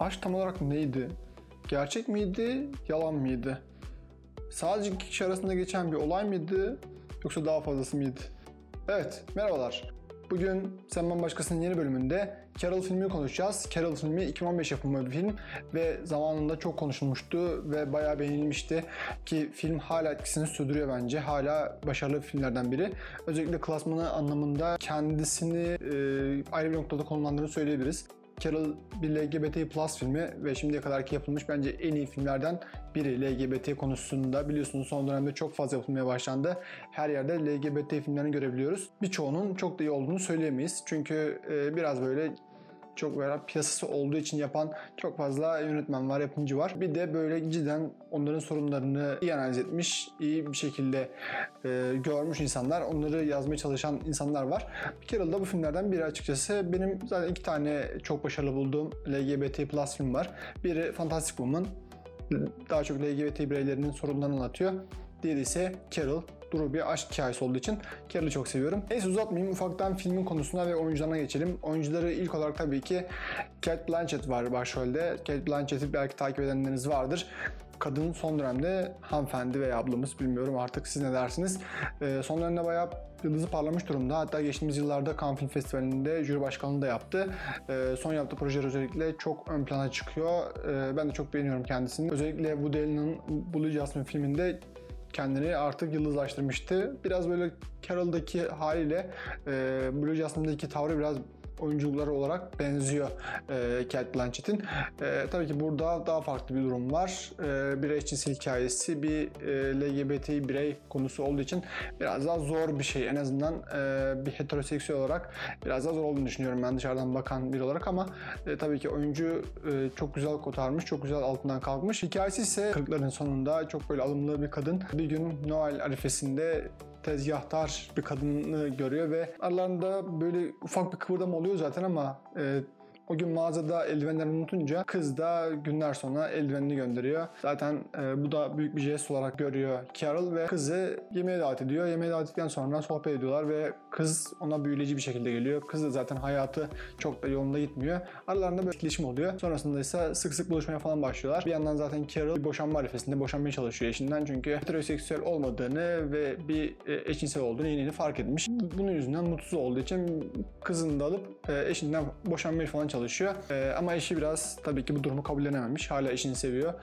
Aşk tam olarak neydi? Gerçek miydi, yalan mıydı? Sadece iki kişi arasında geçen bir olay mıydı yoksa daha fazlası mıydı? Evet, merhabalar. Bugün Sen Ben Başkası'nın yeni bölümünde Carol filmini konuşacağız. Carol filmi 2015 yapımı bir film ve zamanında çok konuşulmuştu ve bayağı beğenilmişti ki film hala etkisini sürdürüyor bence. Hala başarılı filmlerden biri. Özellikle klasmanı anlamında kendisini e, ayrı bir noktada konumlandığını söyleyebiliriz. Carol bir LGBT plus filmi ve şimdiye kadarki yapılmış bence en iyi filmlerden biri LGBT konusunda. Biliyorsunuz son dönemde çok fazla yapılmaya başlandı. Her yerde LGBT filmlerini görebiliyoruz. Birçoğunun çok da iyi olduğunu söyleyemeyiz. Çünkü e, biraz böyle çok böyle piyasası olduğu için yapan çok fazla yönetmen var, yapımcı var. Bir de böyle cidden onların sorunlarını iyi analiz etmiş, iyi bir şekilde e, görmüş insanlar, onları yazmaya çalışan insanlar var. Bir kere de bu filmlerden biri açıkçası. Benim zaten iki tane çok başarılı bulduğum LGBT plus film var. Biri Fantastic Woman, daha çok LGBT bireylerinin sorunlarını anlatıyor. Diğeri ise Carol, duru bir aşk hikayesi olduğu için Carol'ı çok seviyorum. Neyse uzatmayayım ufaktan filmin konusuna ve oyuncularına geçelim. Oyuncuları ilk olarak tabii ki Kate Blanchett var başrolde. Kate Blanchett'i belki takip edenleriniz vardır kadın son dönemde hanımefendi veya ablamız bilmiyorum artık siz ne dersiniz. E, son dönemde bayağı yıldızı parlamış durumda. Hatta geçtiğimiz yıllarda Cannes Film Festivali'nde jüri başkanlığı da yaptı. E, son yaptığı projeler özellikle çok ön plana çıkıyor. E, ben de çok beğeniyorum kendisini. Özellikle Woody Allen'ın Blue Jasmine filminde kendini artık yıldızlaştırmıştı. Biraz böyle Carol'daki haliyle e, Blue Jasmine'daki tavrı biraz oyunculukları olarak benziyor e, Kate Blanchett'in. E, tabii ki burada daha farklı bir durum var. E, bir eşcinsel hikayesi, bir e, LGBT birey konusu olduğu için biraz daha zor bir şey. En azından e, bir heteroseksüel olarak biraz daha zor olduğunu düşünüyorum ben dışarıdan bakan biri olarak ama e, tabii ki oyuncu e, çok güzel kotarmış, çok güzel altından kalkmış. Hikayesi ise 40'ların sonunda çok böyle alımlı bir kadın bir gün Noel arifesinde tezgahtar bir kadını görüyor ve aralarında böyle ufak bir kıvırdım oluyor zaten ama e, o gün mağazada eldivenlerini unutunca kız da günler sonra eldivenini gönderiyor. Zaten e, bu da büyük bir jest olarak görüyor Carol ve kızı yemeğe davet ediyor. Yemeğe davet ettikten sonra sohbet ediyorlar ve kız ona büyüleyici bir şekilde geliyor. Kız da zaten hayatı çok da yolunda gitmiyor. Aralarında bir etkileşim oluyor. Sonrasında ise sık sık buluşmaya falan başlıyorlar. Bir yandan zaten Carol bir boşanma arifesinde boşanmaya çalışıyor eşinden çünkü heteroseksüel olmadığını ve bir e, eşcinsel olduğunu yeni yeni fark etmiş. Bunun yüzünden mutsuz olduğu için kızını da alıp e, eşinden boşanmaya falan çalışıyor. E, ama eşi biraz tabii ki bu durumu kabullenememiş. Hala eşini seviyor.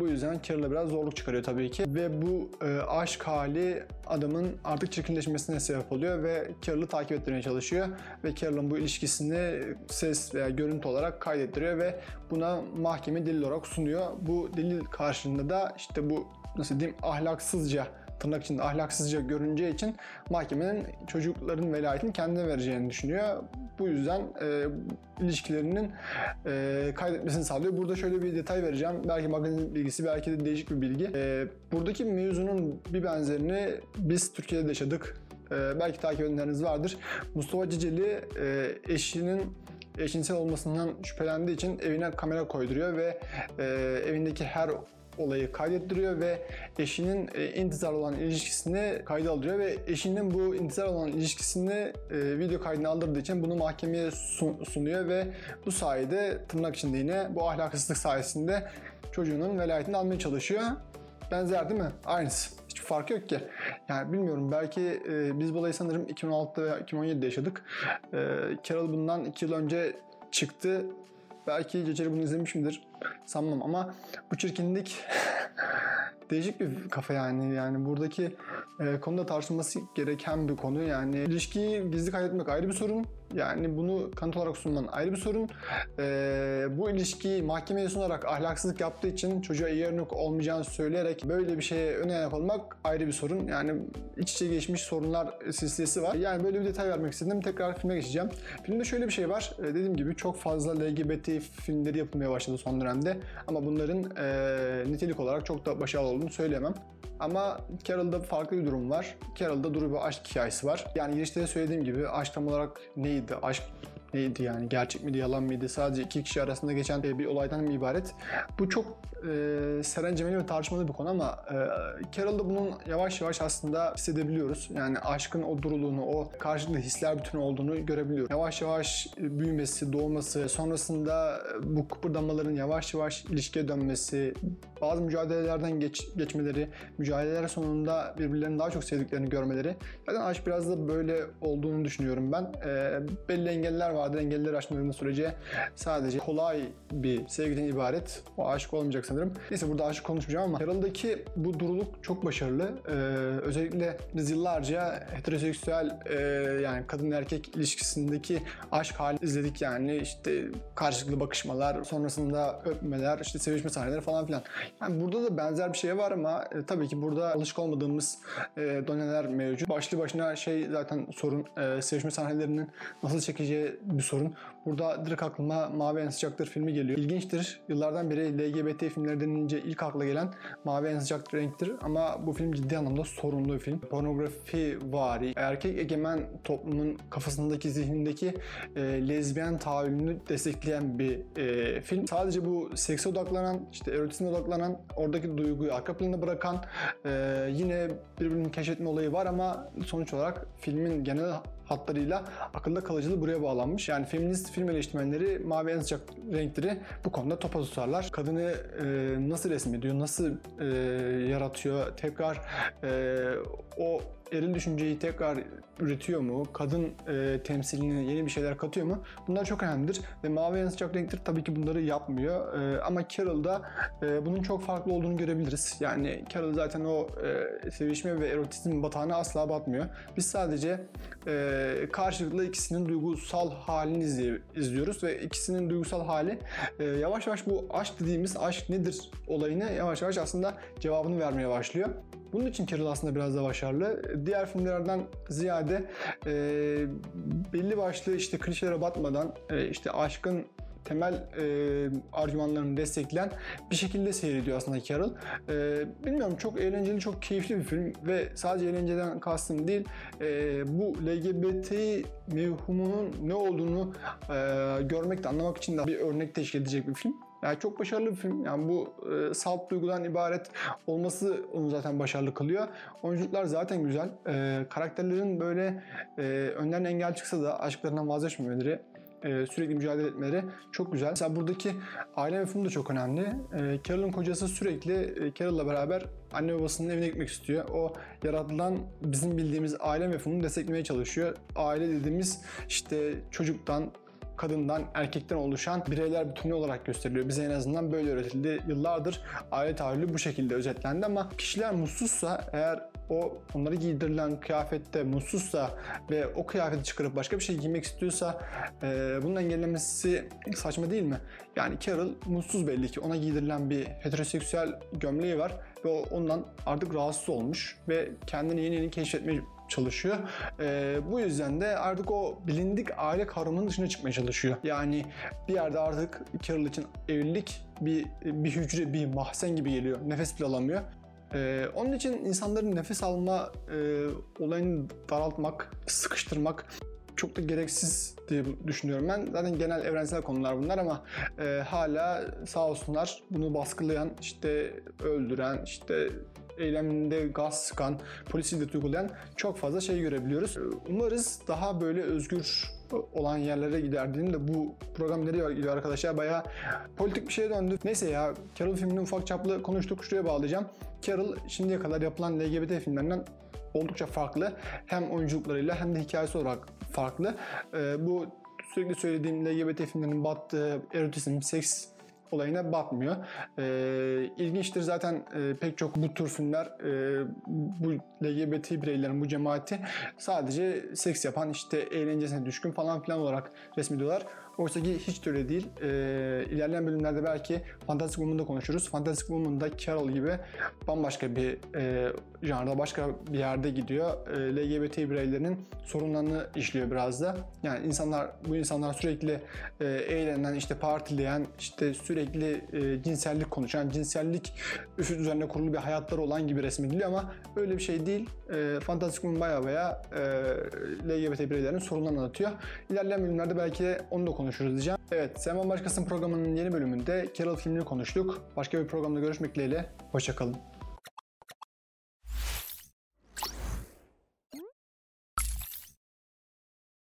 Bu yüzden Carol'a biraz zorluk çıkarıyor tabii ki. Ve bu aşk hali adamın artık çirkinleşmesine sebep oluyor ve Carol'ı takip ettirmeye çalışıyor. Ve Carol'ın bu ilişkisini ses veya görüntü olarak kaydettiriyor ve buna mahkeme delil olarak sunuyor. Bu delil karşılığında da işte bu nasıl diyeyim ahlaksızca tırnak içinde ahlaksızca görüneceği için mahkemenin çocukların velayetini kendine vereceğini düşünüyor. Bu yüzden e, ilişkilerinin e, kaydetmesini sağlıyor. Burada şöyle bir detay vereceğim. Belki magazin bilgisi, belki de değişik bir bilgi. E, buradaki mevzunun bir benzerini biz Türkiye'de de yaşadık. E, belki takip edenleriniz vardır. Mustafa Ciceli e, eşinin eşinsel olmasından şüphelendiği için evine kamera koyduruyor ve e, evindeki her olayı kaydettiriyor ve eşinin e, intizar olan ilişkisini kayda alıyor ve eşinin bu intizar olan ilişkisini e, video kaydına aldırdığı için bunu mahkemeye sunuyor ve bu sayede tırnak içinde yine bu ahlaksızlık sayesinde çocuğunun velayetini almaya çalışıyor. Benzer değil mi? Aynısı. Hiçbir fark yok ki. Yani bilmiyorum belki e, biz bu olayı sanırım 2016'da veya 2017'de yaşadık. E, Carol bundan 2 yıl önce çıktı Belki Ceceli bunu izlemiş midir? Sanmam ama bu çirkinlik değişik bir kafa yani. Yani buradaki e, konuda tartışılması gereken bir konu. Yani ilişkiyi gizli kaydetmek ayrı bir sorun. Yani bunu kanıt olarak sunman ayrı bir sorun. E, bu ilişkiyi mahkemeye sunarak ahlaksızlık yaptığı için çocuğa iyi örnek olmayacağını söyleyerek böyle bir şeye ön ayak ayrı bir sorun. Yani iç içe geçmiş sorunlar silsilesi var. Yani böyle bir detay vermek istedim. Tekrar filme geçeceğim. Filmde şöyle bir şey var. E, dediğim gibi çok fazla LGBT filmleri yapılmaya başladı son dönemde. Ama bunların e, nitelik olarak çok da başarılı olduğunu söyleyemem. Ama Carol'da farklı bir durum var. Carol'da duru bir aşk hikayesi var. Yani girişte de söylediğim gibi aşk tam olarak neydi? Aşk neydi yani gerçek miydi yalan mıydı sadece iki kişi arasında geçen bir olaydan mı ibaret? Bu çok e, serencemeli ve tartışmalı bir konu ama e, Carol'da bunun yavaş yavaş aslında hissedebiliyoruz. Yani aşkın o duruluğunu, o karşılıklı hisler bütünü olduğunu görebiliyoruz. Yavaş yavaş büyümesi, doğması, sonrasında bu kıpırdanmaların yavaş yavaş ilişkiye dönmesi, bazı mücadelelerden geç, geçmeleri, mücadeleler sonunda birbirlerini daha çok sevdiklerini görmeleri. Zaten aşk biraz da böyle olduğunu düşünüyorum ben. E, belli engeller vardır. Engelleri aşmadığınız sürece sadece kolay bir sevgiden ibaret. O aşık olmayacak sanırım. Neyse burada aşık konuşmayacağım ama Carol'daki bu duruluk çok başarılı. Ee, özellikle biz yıllarca heteroseksüel e, yani kadın erkek ilişkisindeki aşk hali izledik yani işte karşılıklı bakışmalar, sonrasında öpmeler, işte sevişme sahneleri falan filan. Yani burada da benzer bir şey var ama e, tabii ki burada alışık olmadığımız e, doneler mevcut. Başlı başına şey zaten sorun. E, sevişme sahnelerinin nasıl çekeceği bir sorun. Burada direkt aklıma Mavi En Sıcaktır filmi geliyor. İlginçtir. Yıllardan beri LGBT filmleri denince ilk akla gelen Mavi En Sıcak Renktir. Ama bu film ciddi anlamda sorunlu bir film. Pornografi vari, erkek egemen toplumun kafasındaki, zihnindeki e, lezbiyen tahayyülünü destekleyen bir e, film. Sadece bu sekse odaklanan, işte erotizme odaklanan, oradaki duyguyu arka plana bırakan e, yine birbirini keşfetme olayı var ama sonuç olarak filmin genel hatlarıyla akılda kalıcılığı buraya bağlanmış. Yani feminist film eleştirmenleri mavi en sıcak renkleri bu konuda topa tutarlar. Kadını e, nasıl resmediyor, nasıl e, yaratıyor, tekrar e, o eril düşünceyi tekrar üretiyor mu? Kadın e, temsiline yeni bir şeyler katıyor mu? Bunlar çok önemlidir. Ve mavi en sıcak renktir tabii ki bunları yapmıyor. E, ama Carol'da e, bunun çok farklı olduğunu görebiliriz. Yani Carol zaten o e, sevişme ve erotizm batağına asla batmıyor. Biz sadece e, karşılıklı ikisinin duygusal halini izliyoruz ve ikisinin duygusal hali e, yavaş yavaş bu aşk dediğimiz aşk nedir olayını yavaş yavaş aslında cevabını vermeye başlıyor. Bunun için Carol aslında biraz da başarılı. Diğer filmlerden ziyade e, belli başlı işte klişelere batmadan e, işte aşkın temel e, argümanlarını destekleyen bir şekilde seyrediyor aslında Carol. E, bilmiyorum çok eğlenceli, çok keyifli bir film ve sadece eğlenceden kastım değil e, bu LGBT mevhumunun ne olduğunu e, görmek de anlamak için de bir örnek teşkil edecek bir film. Yani çok başarılı bir film. Yani bu e, salt duygudan ibaret olması onu zaten başarılı kılıyor. Oyunculuklar zaten güzel. E, karakterlerin böyle e, önlerine engel çıksa da aşklarından vazgeçmemeleri e, sürekli mücadele etmeleri çok güzel. Mesela buradaki aile mefhumu da çok önemli. E, Carol'ın kocası sürekli e, Carol'la beraber anne babasının evine gitmek istiyor. O yaratılan bizim bildiğimiz aile mefhumunu desteklemeye çalışıyor. Aile dediğimiz işte çocuktan, kadından, erkekten oluşan bireyler bütünü olarak gösteriliyor. Bize en azından böyle öğretildi. Yıllardır aile tahayyülü bu şekilde özetlendi ama kişiler mutsuzsa eğer o onları giydirilen kıyafette mutsuzsa ve o kıyafeti çıkarıp başka bir şey giymek istiyorsa e, bunun engellemesi saçma değil mi? Yani Carol mutsuz belli ki ona giydirilen bir heteroseksüel gömleği var ve ondan artık rahatsız olmuş ve kendini yeni yeni keşfetmeye çalışıyor. Ee, bu yüzden de artık o bilindik aile kavramının dışına çıkmaya çalışıyor. Yani bir yerde artık Carol için evlilik bir, bir hücre, bir mahzen gibi geliyor. Nefes bile alamıyor. Ee, onun için insanların nefes alma e, olayını daraltmak, sıkıştırmak çok da gereksiz diye düşünüyorum ben. Zaten genel evrensel konular bunlar ama e, hala sağ olsunlar bunu baskılayan, işte öldüren, işte eyleminde gaz sıkan, polisi de uygulayan çok fazla şey görebiliyoruz. Umarız daha böyle özgür olan yerlere giderdiğinde bu program nereye gidiyor arkadaşlar? Bayağı politik bir şeye döndü. Neyse ya Carol filmini ufak çaplı konuştuk. Şuraya bağlayacağım. Carol şimdiye kadar yapılan LGBT filmlerinden oldukça farklı. Hem oyunculuklarıyla hem de hikayesi olarak farklı. Ee, bu sürekli söylediğim LGBT filmlerinin battığı erotizm, seks olayına batmıyor. E, ilginçtir zaten e, pek çok bu tür filmler e, bu LGBT bireylerin bu cemaati sadece seks yapan işte eğlencesine düşkün falan filan olarak resmediyorlar. Oysa ki hiç de öyle değil. Ee, ilerleyen bölümlerde belki Fantastic Woman'da konuşuruz. Fantastic Woman'da Carol gibi bambaşka bir e, janrda, başka bir yerde gidiyor. E, LGBT bireylerin sorunlarını işliyor biraz da. Yani insanlar, bu insanlar sürekli e, eğlenen, işte partileyen, işte sürekli e, cinsellik konuşan, cinsellik üzerine kurulu bir hayatları olan gibi resmediliyor ama öyle bir şey değil. E, Fantastic Woman baya baya e, LGBT bireylerin sorunlarını anlatıyor. İlerleyen bölümlerde belki onu da konuşuruz diyeceğim. Evet, Sen Başkasın programının yeni bölümünde Carol filmini konuştuk. Başka bir programda görüşmek dileğiyle. Hoşçakalın.